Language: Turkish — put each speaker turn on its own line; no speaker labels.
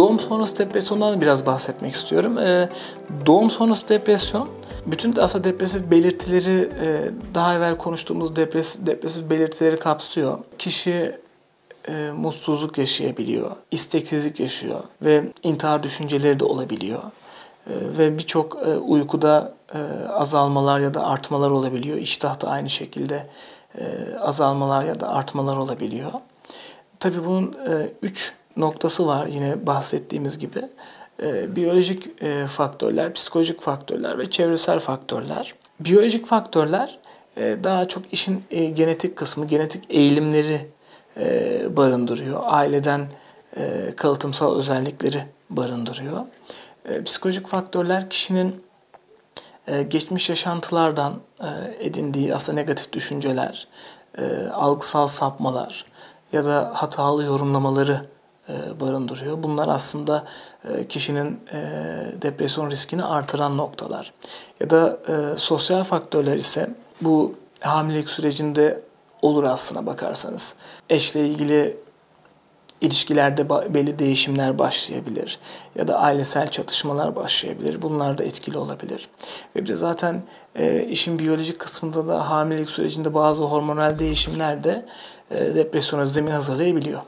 Doğum sonrası depresyondan biraz bahsetmek istiyorum. Ee, doğum sonrası depresyon bütün aslında depresif belirtileri e, daha evvel konuştuğumuz depresif, depresif belirtileri kapsıyor. Kişi e, mutsuzluk yaşayabiliyor, isteksizlik yaşıyor ve intihar düşünceleri de olabiliyor. E, ve birçok e, uykuda e, azalmalar ya da artmalar olabiliyor. İştah da aynı şekilde e, azalmalar ya da artmalar olabiliyor. Tabii bunun e, üç noktası var yine bahsettiğimiz gibi. E, biyolojik e, faktörler, psikolojik faktörler ve çevresel faktörler. Biyolojik faktörler e, daha çok işin e, genetik kısmı, genetik eğilimleri e, barındırıyor. Aileden e, kalıtımsal özellikleri barındırıyor. E, psikolojik faktörler kişinin e, geçmiş yaşantılardan e, edindiği aslında negatif düşünceler, e, algısal sapmalar ya da hatalı yorumlamaları barındırıyor. Bunlar aslında e, kişinin e, depresyon riskini artıran noktalar. Ya da sosyal faktörler ise bu hamilelik sürecinde olur aslına bakarsanız. Eşle ilgili ilişkilerde belli değişimler başlayabilir ya da ailesel çatışmalar başlayabilir. Bunlar da etkili olabilir. Ve bir de zaten e, işin biyolojik kısmında da hamilelik sürecinde bazı hormonal değişimler de e, depresyona zemin hazırlayabiliyor.